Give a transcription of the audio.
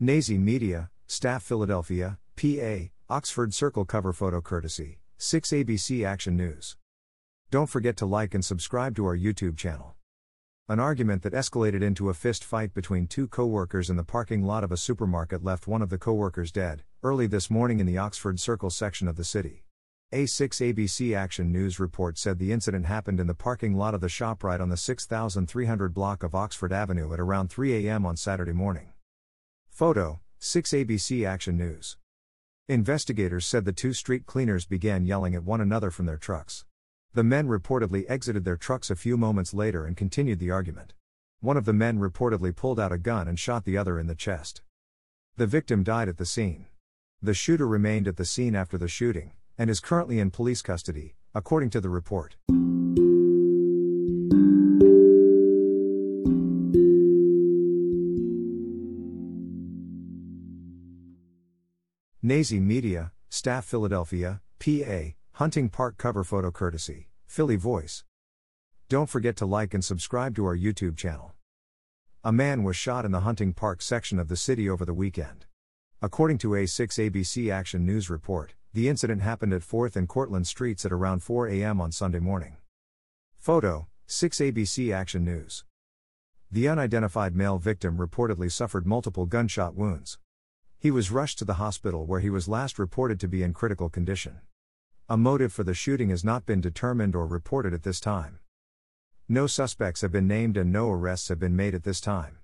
Nazi Media, Staff Philadelphia, PA, Oxford Circle cover photo courtesy, 6 ABC Action News. Don't forget to like and subscribe to our YouTube channel. An argument that escalated into a fist fight between two co-workers in the parking lot of a supermarket left one of the co-workers dead, early this morning in the Oxford Circle section of the city. A6 ABC Action News report said the incident happened in the parking lot of the ShopRite on the 6300 block of Oxford Avenue at around 3 a.m. on Saturday morning. Photo 6 ABC Action News. Investigators said the two street cleaners began yelling at one another from their trucks. The men reportedly exited their trucks a few moments later and continued the argument. One of the men reportedly pulled out a gun and shot the other in the chest. The victim died at the scene. The shooter remained at the scene after the shooting, and is currently in police custody, according to the report. Nazi Media, Staff Philadelphia, PA, Hunting Park cover photo courtesy, Philly Voice. Don't forget to like and subscribe to our YouTube channel. A man was shot in the Hunting Park section of the city over the weekend. According to A6 ABC Action News report, the incident happened at 4th and Courtland Streets at around 4 a.m. on Sunday morning. Photo 6 ABC Action News. The unidentified male victim reportedly suffered multiple gunshot wounds. He was rushed to the hospital where he was last reported to be in critical condition. A motive for the shooting has not been determined or reported at this time. No suspects have been named and no arrests have been made at this time.